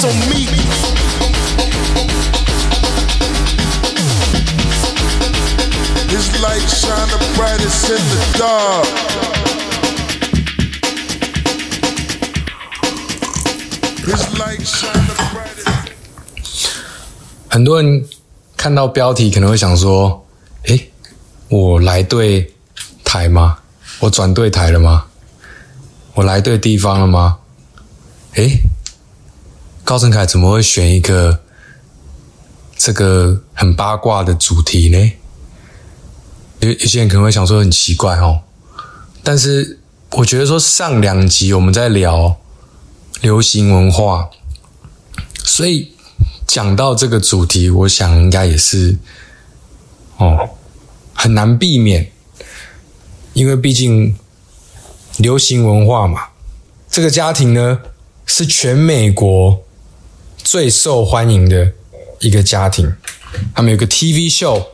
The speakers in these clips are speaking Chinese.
so meek. His light shine the brightest in the dark. His light shine the brightest. 很多人看到标题可能会想说：“诶，我来对台吗？我转对台了吗？我来对地方了吗？”诶，高成凯怎么会选一个这个很八卦的主题呢？有有些人可能会想说很奇怪哦，但是我觉得说上两集我们在聊流行文化，所以讲到这个主题，我想应该也是哦很难避免，因为毕竟流行文化嘛，这个家庭呢是全美国最受欢迎的一个家庭，他们有个 TV 秀。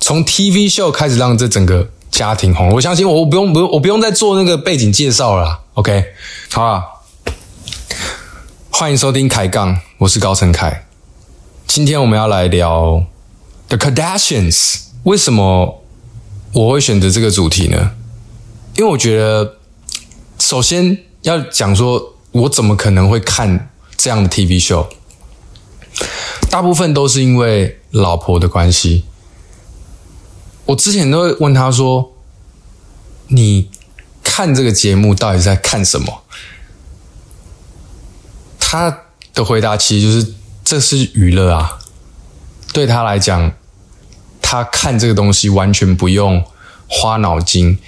从 TV 秀开始让这整个家庭红，我相信我不用不用我不用再做那个背景介绍了啦，OK，好了，欢迎收听凯杠，我是高成凯，今天我们要来聊 The Kardashians，为什么我会选择这个主题呢？因为我觉得，首先要讲说，我怎么可能会看这样的 TV 秀，大部分都是因为老婆的关系。我之前都会问他说：“你看这个节目到底在看什么？”他的回答其实就是：“这是娱乐啊！”对他来讲，他看这个东西完全不用花脑筋，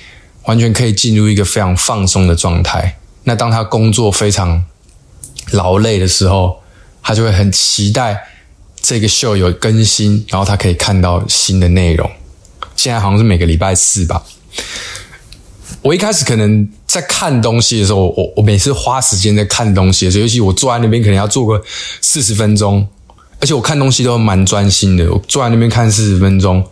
完全可以进入一个非常放松的状态。那当他工作非常劳累的时候，他就会很期待这个秀有更新，然后他可以看到新的内容。现在好像是每个礼拜四吧。我一开始可能在看东西的时候，我我每次花时间在看东西的时候，尤其我坐在那边可能要坐个四十分钟，而且我看东西都蛮专心的。我坐在那边看四十分钟，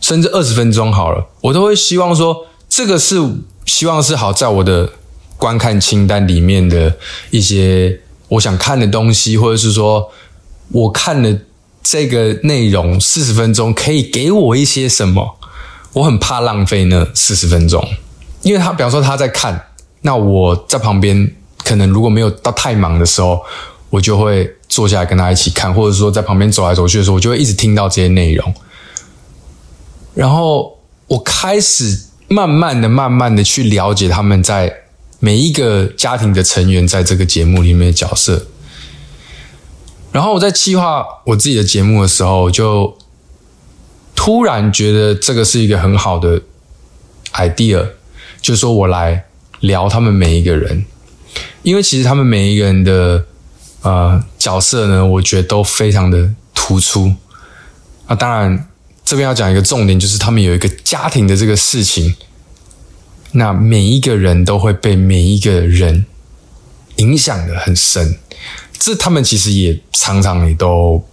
甚至二十分钟好了，我都会希望说，这个是希望是好在我的观看清单里面的一些我想看的东西，或者是说我看的这个内容四十分钟可以给我一些什么。我很怕浪费那四十分钟，因为他比方说他在看，那我在旁边可能如果没有到太忙的时候，我就会坐下来跟他一起看，或者说在旁边走来走去的时候，我就会一直听到这些内容。然后我开始慢慢的、慢慢的去了解他们在每一个家庭的成员在这个节目里面的角色。然后我在计划我自己的节目的时候，就。突然觉得这个是一个很好的 idea，就说我来聊他们每一个人，因为其实他们每一个人的呃角色呢，我觉得都非常的突出。那当然，这边要讲一个重点，就是他们有一个家庭的这个事情，那每一个人都会被每一个人影响的很深，这他们其实也常常也都。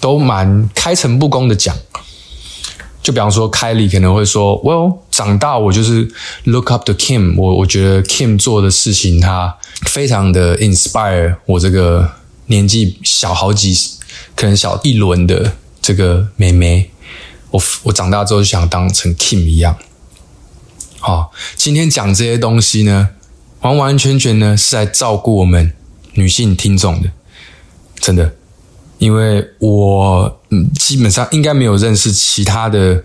都蛮开诚布公的讲，就比方说，凯莉可能会说：“Well，长大我就是 look up to Kim，我我觉得 Kim 做的事情，他非常的 inspire 我这个年纪小好几，可能小一轮的这个妹妹，我我长大之后就想当成 Kim 一样。”好，今天讲这些东西呢，完完全全呢是在照顾我们女性听众的，真的。因为我嗯，基本上应该没有认识其他的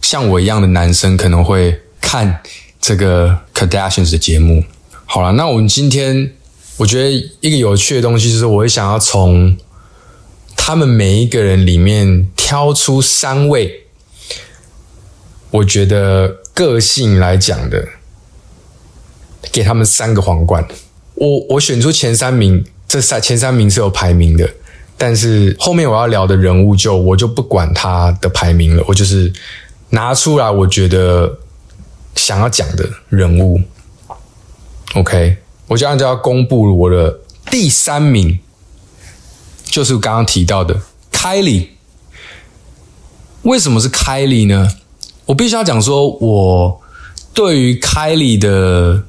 像我一样的男生，可能会看这个 Kardashians 的节目。好了，那我们今天我觉得一个有趣的东西，就是我会想要从他们每一个人里面挑出三位，我觉得个性来讲的，给他们三个皇冠。我我选出前三名，这三前三名是有排名的。但是后面我要聊的人物，就我就不管他的排名了，我就是拿出来我觉得想要讲的人物。OK，我就按照要公布我的第三名，就是刚刚提到的凯莉。为什么是凯莉呢？我必须要讲说，我对于凯莉的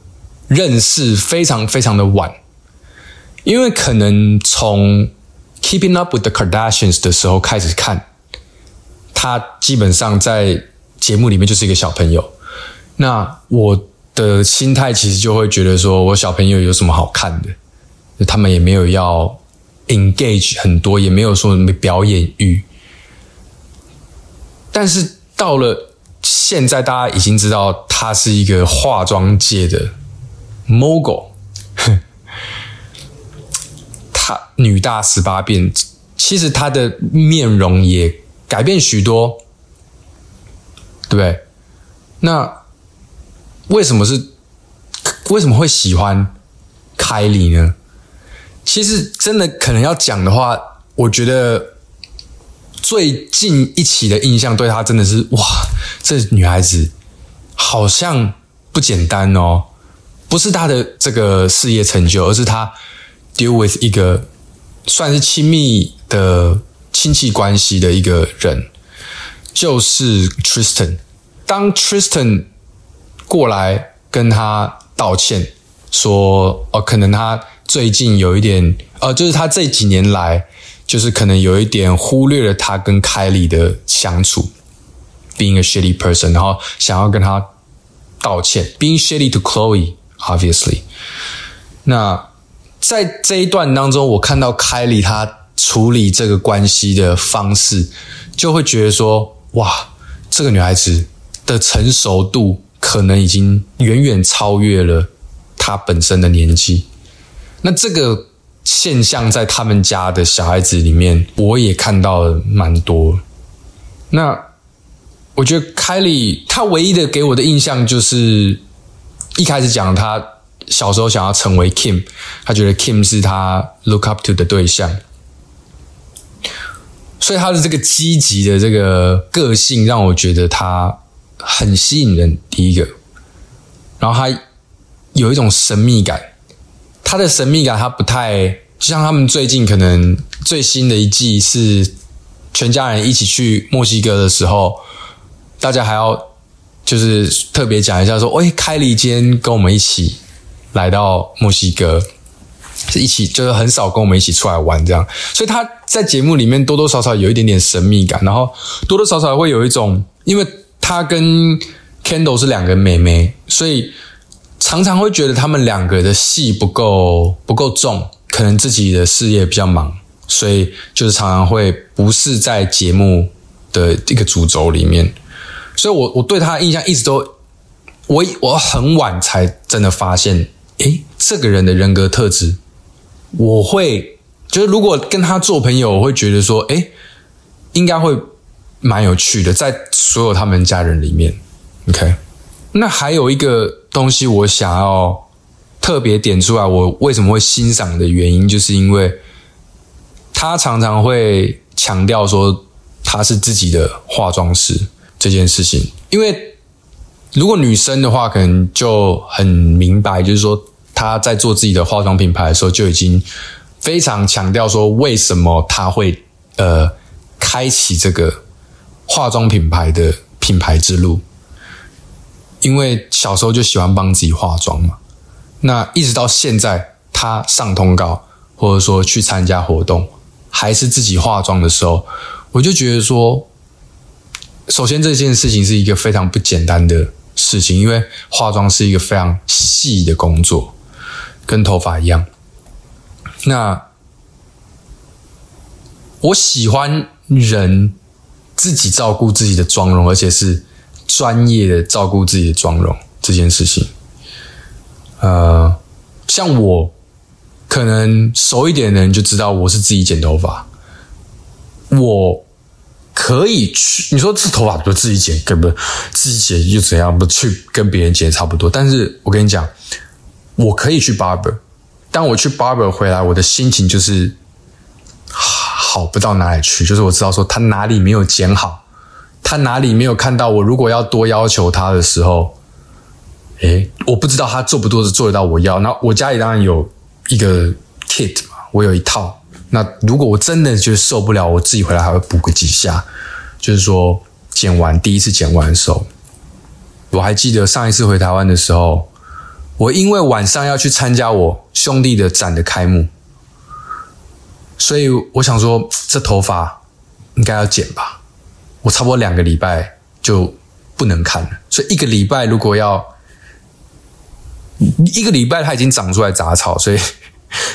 认识非常非常的晚。因为可能从 Keeping Up with the Kardashians 的时候开始看，他基本上在节目里面就是一个小朋友。那我的心态其实就会觉得说，我小朋友有什么好看的？他们也没有要 engage 很多，也没有说什么表演欲。但是到了现在，大家已经知道他是一个化妆界的 mogul，他女大十八变，其实她的面容也改变许多，对对？那为什么是为什么会喜欢凯莉呢？其实真的可能要讲的话，我觉得最近一起的印象对她真的是哇，这女孩子好像不简单哦，不是她的这个事业成就，而是她 deal with 一个算是亲密的亲戚关系的一个人，就是 Tristan。当 Tristan 过来跟她道歉，说哦，可能他最近有一点，呃，就是他这几年来，就是可能有一点忽略了他跟凯莉的相处，being a shitty person，然后想要跟他道歉，being shitty to Chloe，obviously。那在这一段当中，我看到凯莉他处理这个关系的方式，就会觉得说，哇，这个女孩子的成熟度。可能已经远远超越了她本身的年纪。那这个现象在他们家的小孩子里面，我也看到了蛮多。那我觉得凯莉她唯一的给我的印象就是一开始讲他小时候想要成为 Kim，他觉得 Kim 是他 look up to 的对象，所以他的这个积极的这个个性让我觉得他。很吸引人，第一个，然后他有一种神秘感，他的神秘感他不太，就像他们最近可能最新的一季是全家人一起去墨西哥的时候，大家还要就是特别讲一下说，哎，开了一间跟我们一起来到墨西哥，是一起就是很少跟我们一起出来玩这样，所以他在节目里面多多少少有一点点神秘感，然后多多少少会有一种因为。他跟 Kendall 是两个妹妹，所以常常会觉得他们两个的戏不够不够重，可能自己的事业比较忙，所以就是常常会不是在节目的一个主轴里面。所以，我我对他的印象一直都，我我很晚才真的发现，诶，这个人的人格特质，我会就是如果跟他做朋友，我会觉得说，诶，应该会。蛮有趣的，在所有他们家人里面，OK。那还有一个东西，我想要特别点出来，我为什么会欣赏的原因，就是因为他常常会强调说他是自己的化妆师这件事情。因为如果女生的话，可能就很明白，就是说她在做自己的化妆品牌的时候，就已经非常强调说为什么他会呃开启这个。化妆品牌的品牌之路，因为小时候就喜欢帮自己化妆嘛。那一直到现在，他上通告或者说去参加活动，还是自己化妆的时候，我就觉得说，首先这件事情是一个非常不简单的事情，因为化妆是一个非常细的工作，跟头发一样。那我喜欢人。自己照顾自己的妆容，而且是专业的照顾自己的妆容这件事情，呃，像我可能熟一点的人就知道我是自己剪头发，我可以去，你说这头发不自己剪，根本自己剪又怎样？不去跟别人剪差不多。但是我跟你讲，我可以去 barber，当我去 barber 回来，我的心情就是。好不到哪里去，就是我知道说他哪里没有剪好，他哪里没有看到我。如果要多要求他的时候，诶，我不知道他做不做做得到我要。那我家里当然有一个 kit 嘛，我有一套。那如果我真的就受不了，我自己回来还会补个几下。就是说剪完第一次剪完的时候，我还记得上一次回台湾的时候，我因为晚上要去参加我兄弟的展的开幕，所以我想说，这头发应该要剪吧。我差不多两个礼拜就不能看了，所以一个礼拜如果要一个礼拜，它已经长出来杂草，所以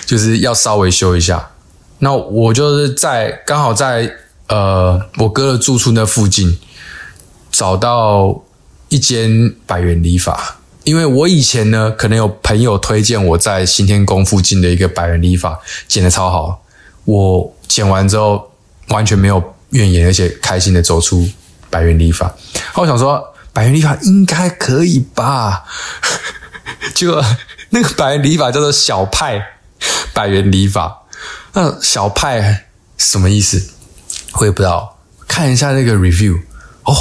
就是要稍微修一下。那我就是在刚好在呃我哥的住处那附近找到一间百元理发，因为我以前呢可能有朋友推荐我在新天宫附近的一个百元理发剪的超好，我剪完之后完全没有怨言，而且开心的走出百元理发。我想说百元理发应该可以吧，就那个百元理发叫做小派百元理发。那小派什么意思？我也不知道。看一下那个 review，哦，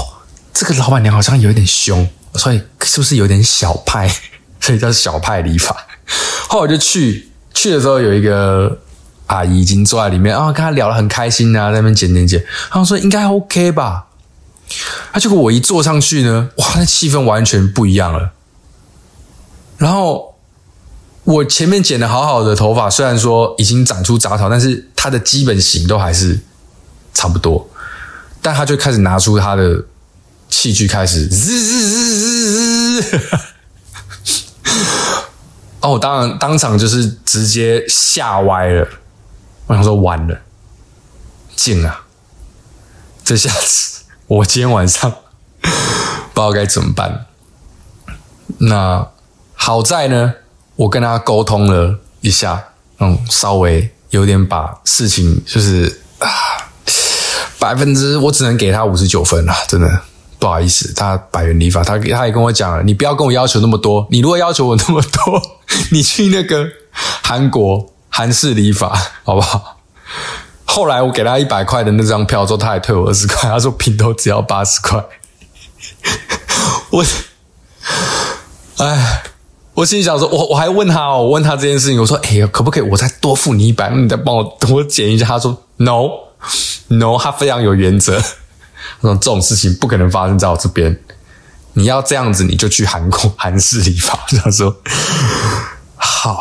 这个老板娘好像有点凶，所以是不是有点小派？所以叫小派理发。后来我就去，去的时候有一个阿姨已经坐在里面，啊，跟他聊得很开心啊，在那边剪剪剪。他说应该 OK 吧？啊，结果我一坐上去呢，哇，那气氛完全不一样了。然后。我前面剪的好好的头发，虽然说已经长出杂草，但是它的基本型都还是差不多。但他就开始拿出他的器具，开始滋滋滋滋滋。哦，我当然当场就是直接吓歪了。我想说完了，贱啊！这下子我今天晚上 不知道该怎么办。那好在呢。我跟他沟通了一下，嗯，稍微有点把事情就是啊，百分之我只能给他五十九分了，真的不好意思。他百元礼法，他他也跟我讲了，你不要跟我要求那么多，你如果要求我那么多，你去那个韩国韩式理发好不好？后来我给他一百块的那张票之后，他还退我二十块，他说平头只要八十块。我，哎。我心里想说，我我还问他哦，我问他这件事情，我说，哎，可不可以我再多付你一百，你再帮我多减一下？他说，no，no，他非常有原则，他说这种事情不可能发生在我这边，你要这样子，你就去韩国韩式理发。他说，好，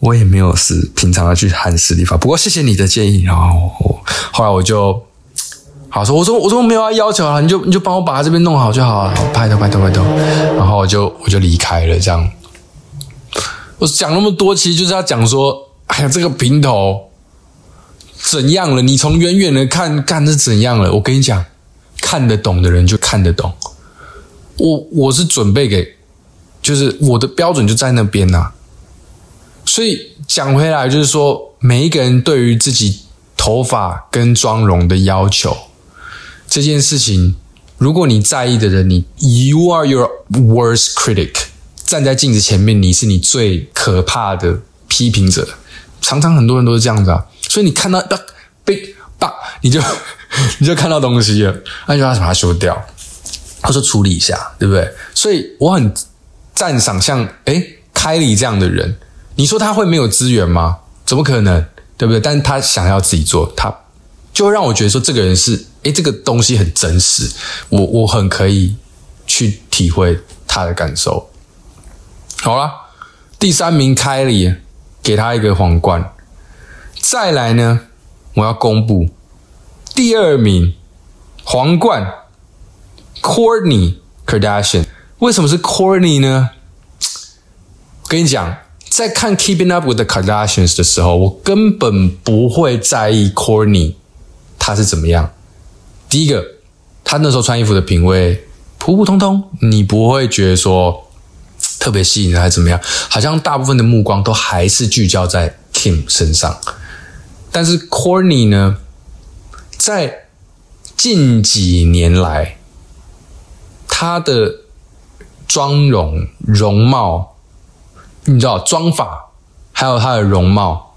我也没有是平常要去韩式理发，不过谢谢你的建议。然后后来我就好说，我说我说没有要要求啊，你就你就帮我把他这边弄好就好了，拜托拜托拜托。然后我就我就离开了，这样。我讲那么多，其实就是要讲说，哎呀，这个平头怎样了？你从远远的看，看是怎样了？我跟你讲，看得懂的人就看得懂。我我是准备给，就是我的标准就在那边呐。所以讲回来，就是说，每一个人对于自己头发跟妆容的要求这件事情，如果你在意的人，你 you are your worst critic。站在镜子前面，你是你最可怕的批评者。常常很多人都是这样子啊，所以你看到啊被吧，你就你就看到东西了，那就要把它修掉，或者处理一下，对不对？所以我很赞赏像诶凯里这样的人。你说他会没有资源吗？怎么可能？对不对？但是他想要自己做，他就让我觉得说这个人是诶这个东西很真实，我我很可以去体会他的感受。好了，第三名凯里，给他一个皇冠。再来呢，我要公布第二名皇冠，Courtney Kardashian。为什么是 Courtney 呢？跟你讲，在看 Keeping Up with the Kardashians 的时候，我根本不会在意 Courtney 他是怎么样。第一个，他那时候穿衣服的品味普普通通，你不会觉得说。特别吸引人还是怎么样？好像大部分的目光都还是聚焦在 Kim 身上，但是 Corny 呢，在近几年来，他的妆容、容貌，你知道，妆法还有他的容貌，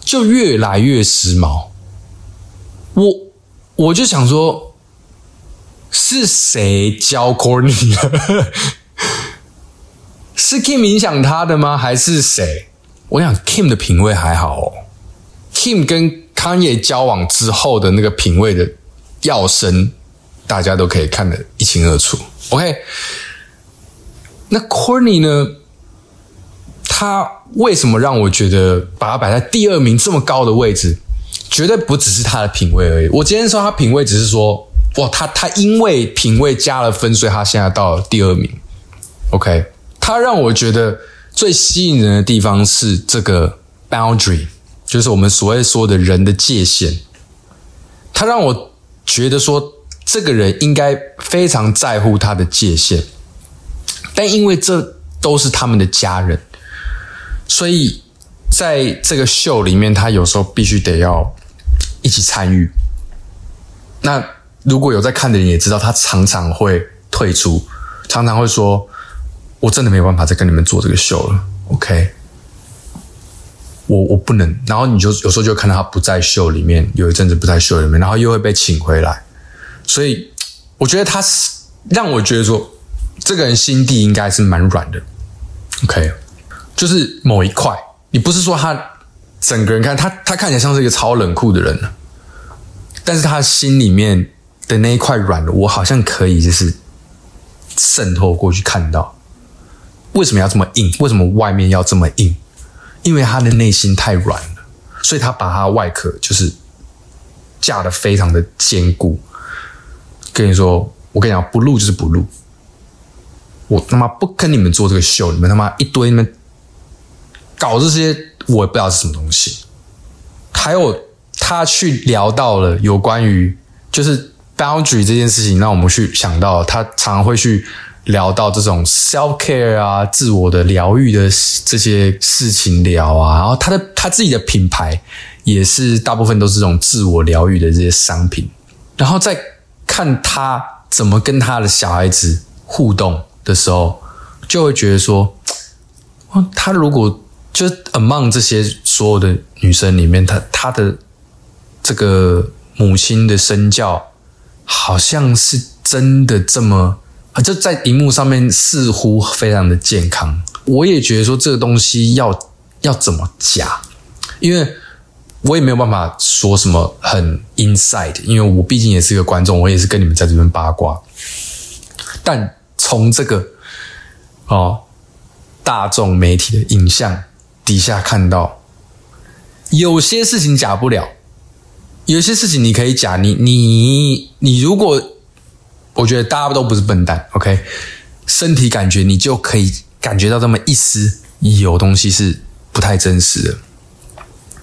就越来越时髦。我我就想说，是谁教 Corny 的？是 Kim 影响他的吗？还是谁？我想 Kim 的品味还好哦。Kim 跟 Kanye 交往之后的那个品味的要深，大家都可以看得一清二楚。OK，那 Corny 呢？他为什么让我觉得把他摆在第二名这么高的位置？绝对不只是他的品味而已。我今天说他品味，只是说，哇，他他因为品味加了分，所以他现在到了第二名。OK，他让我觉得最吸引人的地方是这个 boundary，就是我们所谓说的人的界限。他让我觉得说，这个人应该非常在乎他的界限，但因为这都是他们的家人，所以在这个秀里面，他有时候必须得要。一起参与。那如果有在看的人也知道，他常常会退出，常常会说：“我真的没有办法再跟你们做这个秀了。”OK，我我不能。然后你就有时候就看到他不在秀里面，有一阵子不在秀里面，然后又会被请回来。所以我觉得他是让我觉得说，这个人心地应该是蛮软的。OK，就是某一块，你不是说他。整个人看他，他看起来像是一个超冷酷的人但是他心里面的那一块软的，我好像可以就是渗透过去看到，为什么要这么硬？为什么外面要这么硬？因为他的内心太软了，所以他把他外壳就是架的非常的坚固。跟你说，我跟你讲，不录就是不录，我他妈不跟你们做这个秀，你们他妈一堆你们搞这些。我也不知道是什么东西，还有他去聊到了有关于就是 boundary 这件事情，让我们去想到他常常会去聊到这种 self care 啊，自我的疗愈的这些事情聊啊，然后他的他自己的品牌也是大部分都是这种自我疗愈的这些商品，然后再看他怎么跟他的小孩子互动的时候，就会觉得说，他如果。就 among 这些所有的女生里面，她她的这个母亲的身教，好像是真的这么啊？就在荧幕上面似乎非常的健康。我也觉得说这个东西要要怎么假，因为我也没有办法说什么很 inside，因为我毕竟也是一个观众，我也是跟你们在这边八卦。但从这个哦大众媒体的影像。底下看到有些事情假不了，有些事情你可以假。你你你，如果我觉得大家都不是笨蛋，OK，身体感觉你就可以感觉到这么一丝有东西是不太真实的。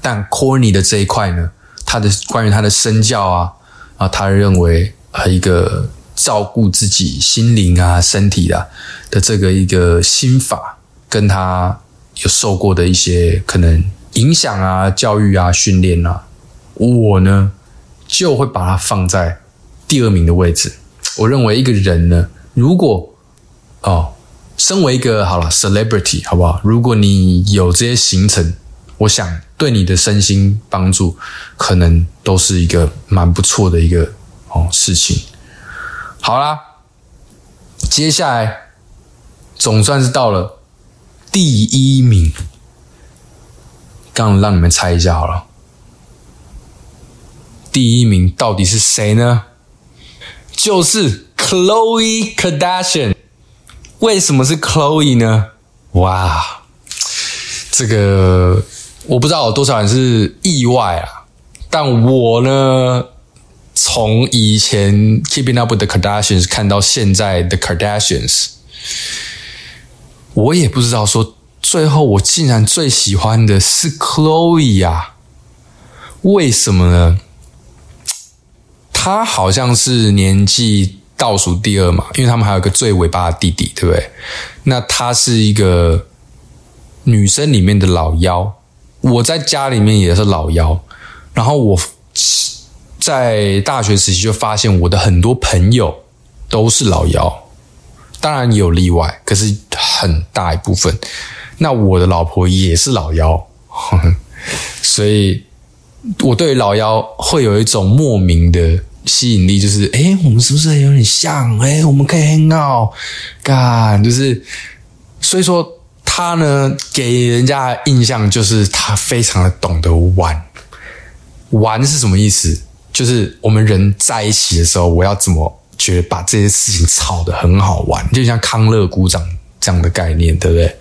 但 Corny 的这一块呢，他的关于他的身教啊啊，他认为啊一个照顾自己心灵啊身体的的这个一个心法，跟他。有受过的一些可能影响啊、教育啊、训练啊，我呢就会把它放在第二名的位置。我认为一个人呢，如果哦，身为一个好了 celebrity，好不好？如果你有这些行程，我想对你的身心帮助，可能都是一个蛮不错的一个哦事情。好啦，接下来总算是到了。第一名，刚让你们猜一下好了。第一名到底是谁呢？就是 Chloe Kardashian。为什么是 Chloe 呢？哇，这个我不知道有多少人是意外啊。但我呢，从以前 Keeping Up with the Kardashians 看到现在的 Kardashians。我也不知道，说最后我竟然最喜欢的是 Chloe 呀？为什么呢？他好像是年纪倒数第二嘛，因为他们还有个最尾巴的弟弟，对不对？那他是一个女生里面的老幺，我在家里面也是老幺。然后我在大学时期就发现，我的很多朋友都是老幺。当然也有例外，可是很大一部分。那我的老婆也是老幺，所以我对老幺会有一种莫名的吸引力，就是哎，我们是不是有点像？哎，我们可以很好干，就是所以说他呢，给人家的印象就是他非常的懂得玩。玩是什么意思？就是我们人在一起的时候，我要怎么？觉得把这些事情炒得很好玩，就像康乐鼓掌这样的概念，对不对？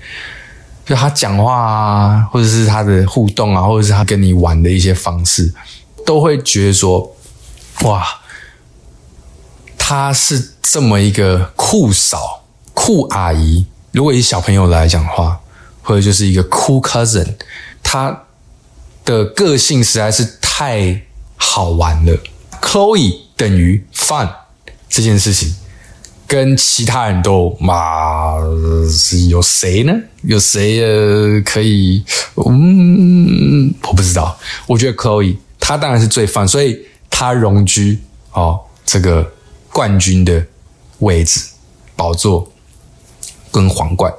就他讲话啊，或者是他的互动啊，或者是他跟你玩的一些方式，都会觉得说，哇，他是这么一个酷嫂、酷阿姨。如果以小朋友来讲的话，或者就是一个酷 cousin，他的个性实在是太好玩了。Chloe 等于 fun 这件事情。跟其他人都嘛有谁呢？有谁呃可以？嗯，我不知道。我觉得 Chloe 她当然是最放，所以她荣居哦这个冠军的位置宝座跟皇冠。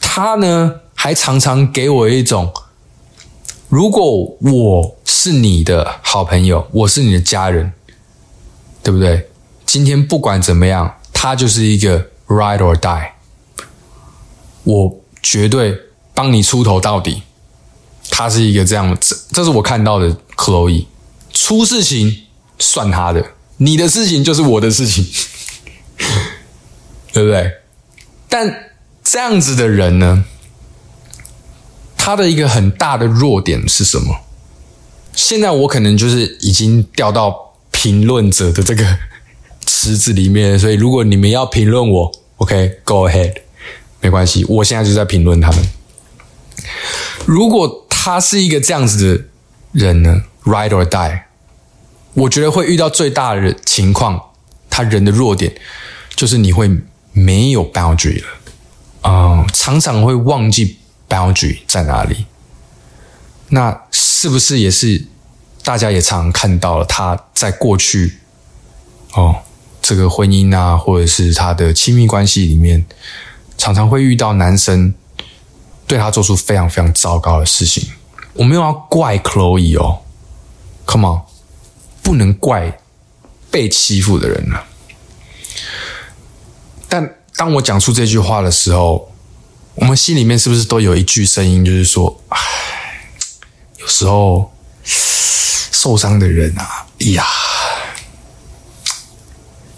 她呢还常常给我一种，如果我是你的好朋友，我是你的家人，对不对？今天不管怎么样。他就是一个 ride or die，我绝对帮你出头到底。他是一个这样，这这是我看到的 Chloe，出事情算他的，你的事情就是我的事情，对不对？但这样子的人呢，他的一个很大的弱点是什么？现在我可能就是已经掉到评论者的这个。池子里面，所以如果你们要评论我，OK，Go ahead，没关系，我现在就在评论他们。如果他是一个这样子的人呢，Ride or die，我觉得会遇到最大的情况，他人的弱点就是你会没有 boundary 了，啊，常常会忘记 boundary 在哪里。那是不是也是大家也常常看到了他在过去哦？这个婚姻啊，或者是他的亲密关系里面，常常会遇到男生对他做出非常非常糟糕的事情。我没有要怪 Chloe 哦，Come on，不能怪被欺负的人了。但当我讲出这句话的时候，我们心里面是不是都有一句声音，就是说，唉，有时候受伤的人啊，哎呀。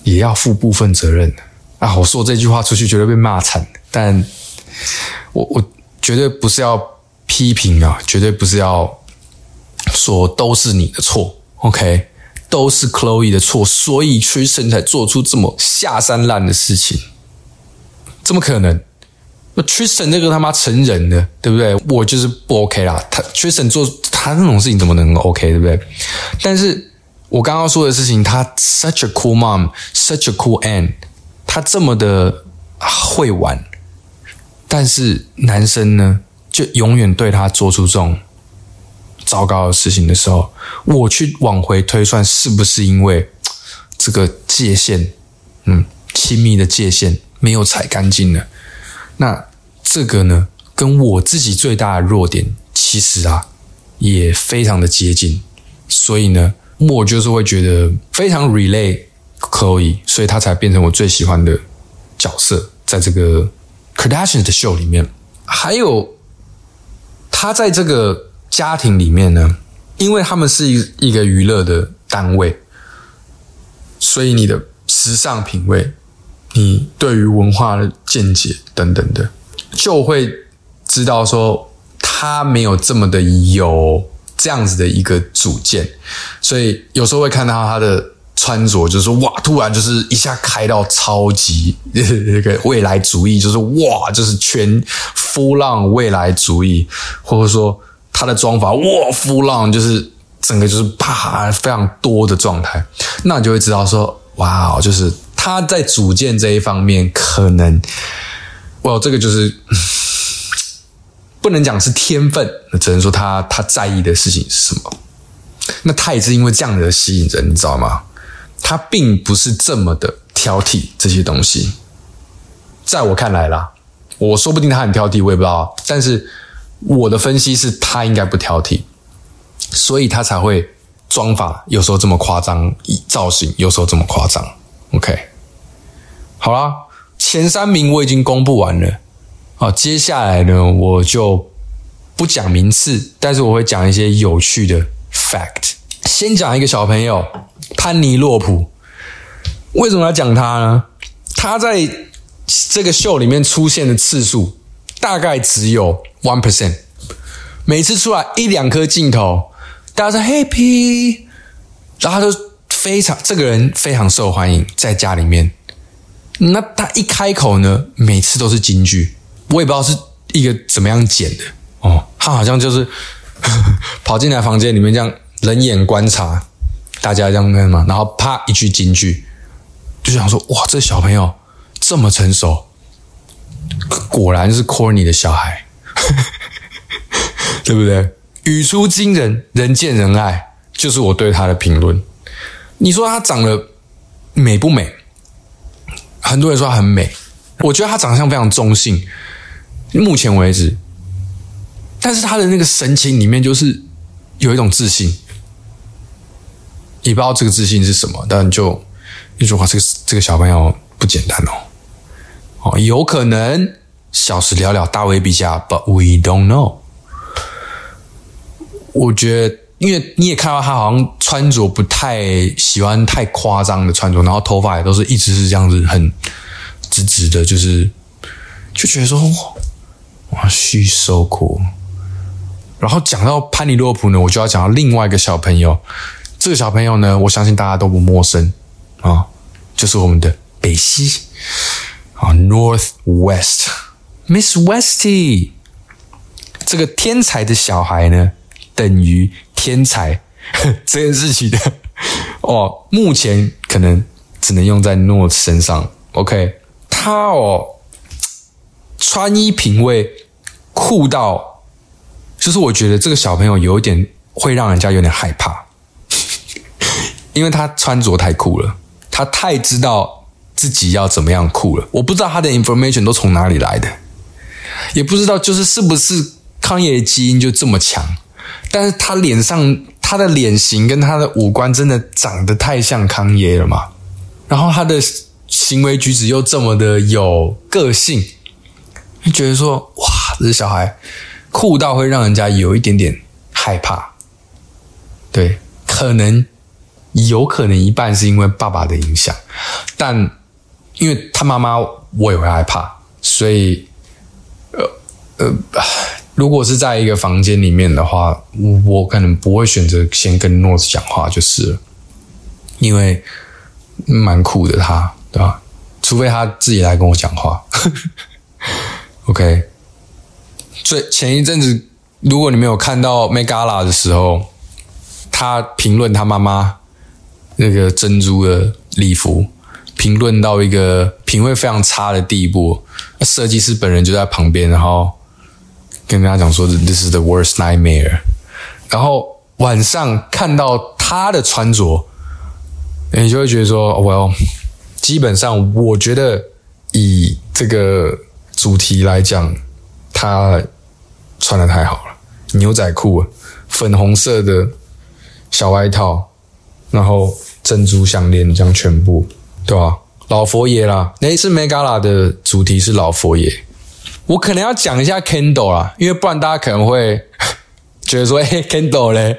也要负部分责任的啊！我说这句话出去绝对被骂惨，但我我绝对不是要批评啊，绝对不是要说都是你的错，OK？都是 Chloe 的错，所以 Tristan 才做出这么下三滥的事情，怎么可能？那 Tristan 那个他妈成人的，对不对？我就是不 OK 啦。他 Tristan 做他那种事情怎么能 OK，对不对？但是。我刚刚说的事情，他 such a cool mom，such a cool aunt，他这么的会玩，但是男生呢，就永远对他做出这种糟糕的事情的时候，我去往回推算，是不是因为这个界限，嗯，亲密的界限没有踩干净呢？那这个呢，跟我自己最大的弱点，其实啊，也非常的接近，所以呢。我就是会觉得非常 relay Chloe，所以他才变成我最喜欢的角色，在这个 Kardashian 的秀里面。还有他在这个家庭里面呢，因为他们是一一个娱乐的单位，所以你的时尚品味、你对于文化的见解等等的，就会知道说他没有这么的有。这样子的一个主见，所以有时候会看到他的穿着，就是哇，突然就是一下开到超级 那个未来主义，就是哇，就是全 full 浪未来主义，或者说他的妆法哇，full 浪就是整个就是啪非常多的状态，那你就会知道说哇，就是他在主见这一方面可能，哇，这个就是。不能讲是天分，那只能说他他在意的事情是什么。那他也是因为这样的吸引人，你知道吗？他并不是这么的挑剔这些东西。在我看来啦，我说不定他很挑剔，我也不知道。但是我的分析是他应该不挑剔，所以他才会妆法有时候这么夸张，造型有时候这么夸张。OK，好啦，前三名我已经公布完了。好，接下来呢，我就不讲名次，但是我会讲一些有趣的 fact。先讲一个小朋友潘尼洛普，为什么要讲他呢？他在这个秀里面出现的次数大概只有 one percent。每次出来一两颗镜头，大家说 happy，然后他就非常这个人非常受欢迎，在家里面。那他一开口呢，每次都是金句，我也不知道是一个怎么样剪的哦。他好像就是 跑进来房间里面这样冷眼观察大家这样干嘛，然后啪一句金句，就想说哇，这小朋友这么成熟，果然是 Corny 的小孩，对不对？语出惊人，人见人爱，就是我对他的评论。你说他长得美不美？很多人说她很美，我觉得他长相非常中性，目前为止。但是他的那个神情里面就是有一种自信，也不知道这个自信是什么，但就一句话，这个这个小朋友不简单哦，哦，有可能小时了了，大为陛下，But we don't know。我觉得。因为你也看到他好像穿着不太喜欢太夸张的穿着，然后头发也都是一直是这样子很直直的，就是就觉得说哇，she so cool。然后讲到潘尼洛普呢，我就要讲到另外一个小朋友。这个小朋友呢，我相信大家都不陌生啊，就是我们的北西啊，North West Miss Westy。这个天才的小孩呢，等于。天才 这件事情的哦，目前可能只能用在 North 身上。OK，他哦，穿衣品味酷到，就是我觉得这个小朋友有点会让人家有点害怕，因为他穿着太酷了，他太知道自己要怎么样酷了。我不知道他的 information 都从哪里来的，也不知道就是是不是康业基因就这么强。但是他脸上，他的脸型跟他的五官真的长得太像康爷了嘛？然后他的行为举止又这么的有个性，就觉得说哇，这小孩酷到会让人家有一点点害怕。对，可能有可能一半是因为爸爸的影响，但因为他妈妈我也会害怕，所以呃呃。如果是在一个房间里面的话，我可能不会选择先跟诺子讲话，就是因为蛮酷的他，对吧？除非他自己来跟我讲话。OK，最前一阵子，如果你没有看到 Megala 的时候，他评论他妈妈那个珍珠的礼服，评论到一个品味非常差的地步，设计师本人就在旁边，然后。跟大家讲说，This is the worst nightmare。然后晚上看到他的穿着，你就会觉得说，Well，基本上我觉得以这个主题来讲，他穿的太好了，牛仔裤，粉红色的小外套，然后珍珠项链，这样全部，对吧？老佛爷啦，那一次 Megala 的主题是老佛爷。我可能要讲一下 Kendall 啦，因为不然大家可能会觉得说：“哎，Kendall 嘞。”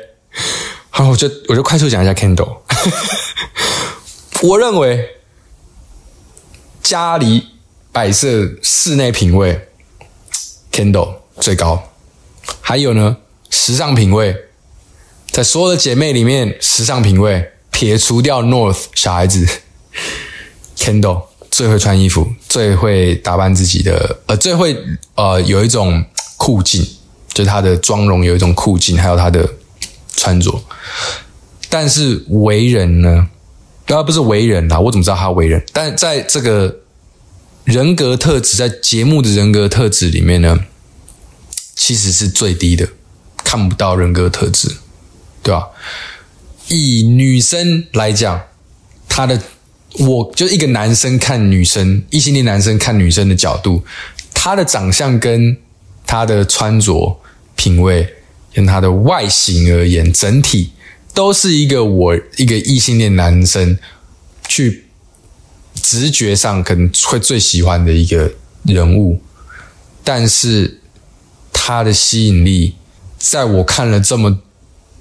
好，我就我就快速讲一下 Kendall。我认为家里摆设室内品味，Kendall 最高。还有呢，时尚品味，在所有的姐妹里面，时尚品味撇除掉 North 小孩子，Kendall。最会穿衣服，最会打扮自己的，呃，最会呃有一种酷劲，就是他的妆容有一种酷劲，还有她的穿着。但是为人呢，当然不是为人啦，我怎么知道他为人？但在这个人格特质，在节目的人格特质里面呢，其实是最低的，看不到人格特质，对吧？以女生来讲，她的。我就一个男生看女生，异性恋男生看女生的角度，他的长相跟他的穿着品味，跟他的外形而言，整体都是一个我一个异性恋男生去直觉上可能会最喜欢的一个人物，但是他的吸引力，在我看了这么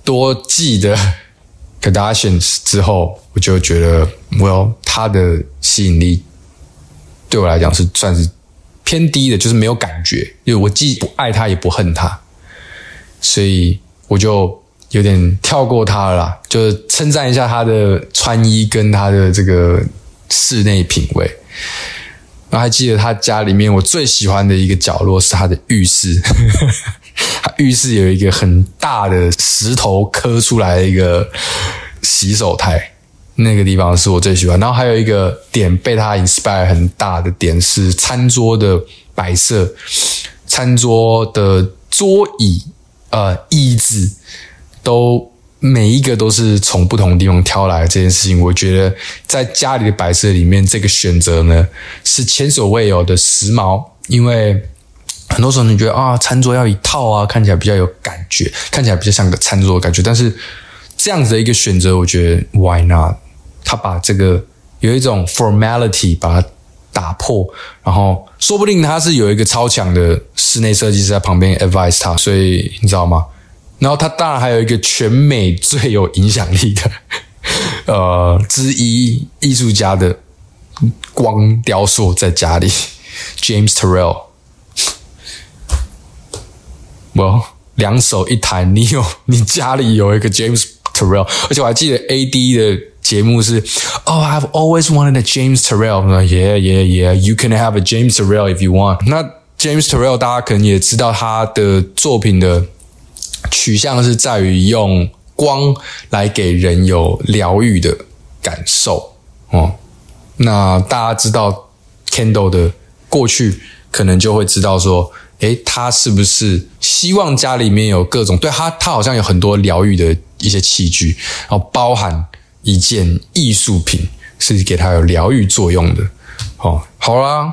多季的。Kardashians 之后，我就觉得，Well，他的吸引力对我来讲是算是偏低的，就是没有感觉，因为我既不爱他也不恨他，所以我就有点跳过他了啦，就是称赞一下他的穿衣跟他的这个室内品味。然后还记得他家里面我最喜欢的一个角落是他的浴室，他浴室有一个很大的石头刻出来的一个洗手台。那个地方是我最喜欢，然后还有一个点被他 inspire 很大的点是餐桌的摆设，餐桌的桌椅、呃椅子都每一个都是从不同地方挑来的。这件事情，我觉得在家里的摆设里面，这个选择呢是前所未有的时髦。因为很多时候你觉得啊，餐桌要一套啊，看起来比较有感觉，看起来比较像个餐桌的感觉，但是这样子的一个选择，我觉得 why not？他把这个有一种 formality 把它打破，然后说不定他是有一个超强的室内设计师在旁边 advise 他，所以你知道吗？然后他当然还有一个全美最有影响力的呃之一艺术家的光雕塑在家里，James Terrell。我两手一摊，你有你家里有一个 James Terrell，而且我还记得 AD 的。节目是，Oh, I've always wanted a James Terrell. Yeah, yeah, yeah. You can have a James Terrell if you want. 那 James Terrell 大家可能也知道，他的作品的取向是在于用光来给人有疗愈的感受哦。那大家知道 Candle 的过去，可能就会知道说，诶，他是不是希望家里面有各种对他，他好像有很多疗愈的一些器具，然后包含。一件艺术品是给他有疗愈作用的，好，好啦，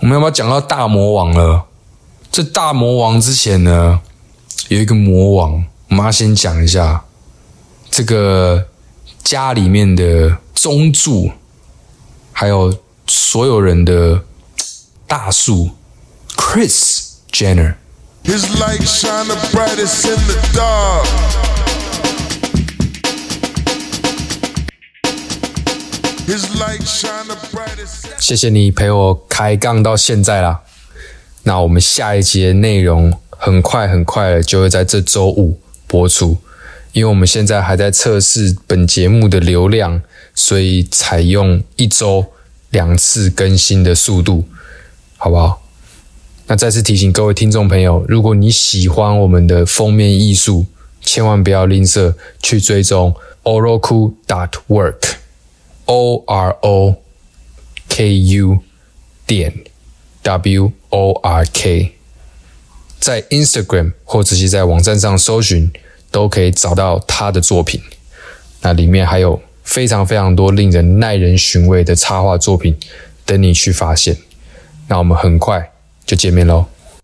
我们要不要讲到大魔王了？这大魔王之前呢，有一个魔王，我们要先讲一下这个家里面的宗柱，还有所有人的大树，Chris Jenner。谢谢你陪我开杠到现在啦。那我们下一集的内容很快很快就会在这周五播出，因为我们现在还在测试本节目的流量，所以采用一周两次更新的速度，好不好？那再次提醒各位听众朋友，如果你喜欢我们的封面艺术，千万不要吝啬去追踪 Oroku dot work。O R O K U 点 W O R K，在 Instagram 或者是在网站上搜寻，都可以找到他的作品。那里面还有非常非常多令人耐人寻味的插画作品等你去发现。那我们很快就见面喽。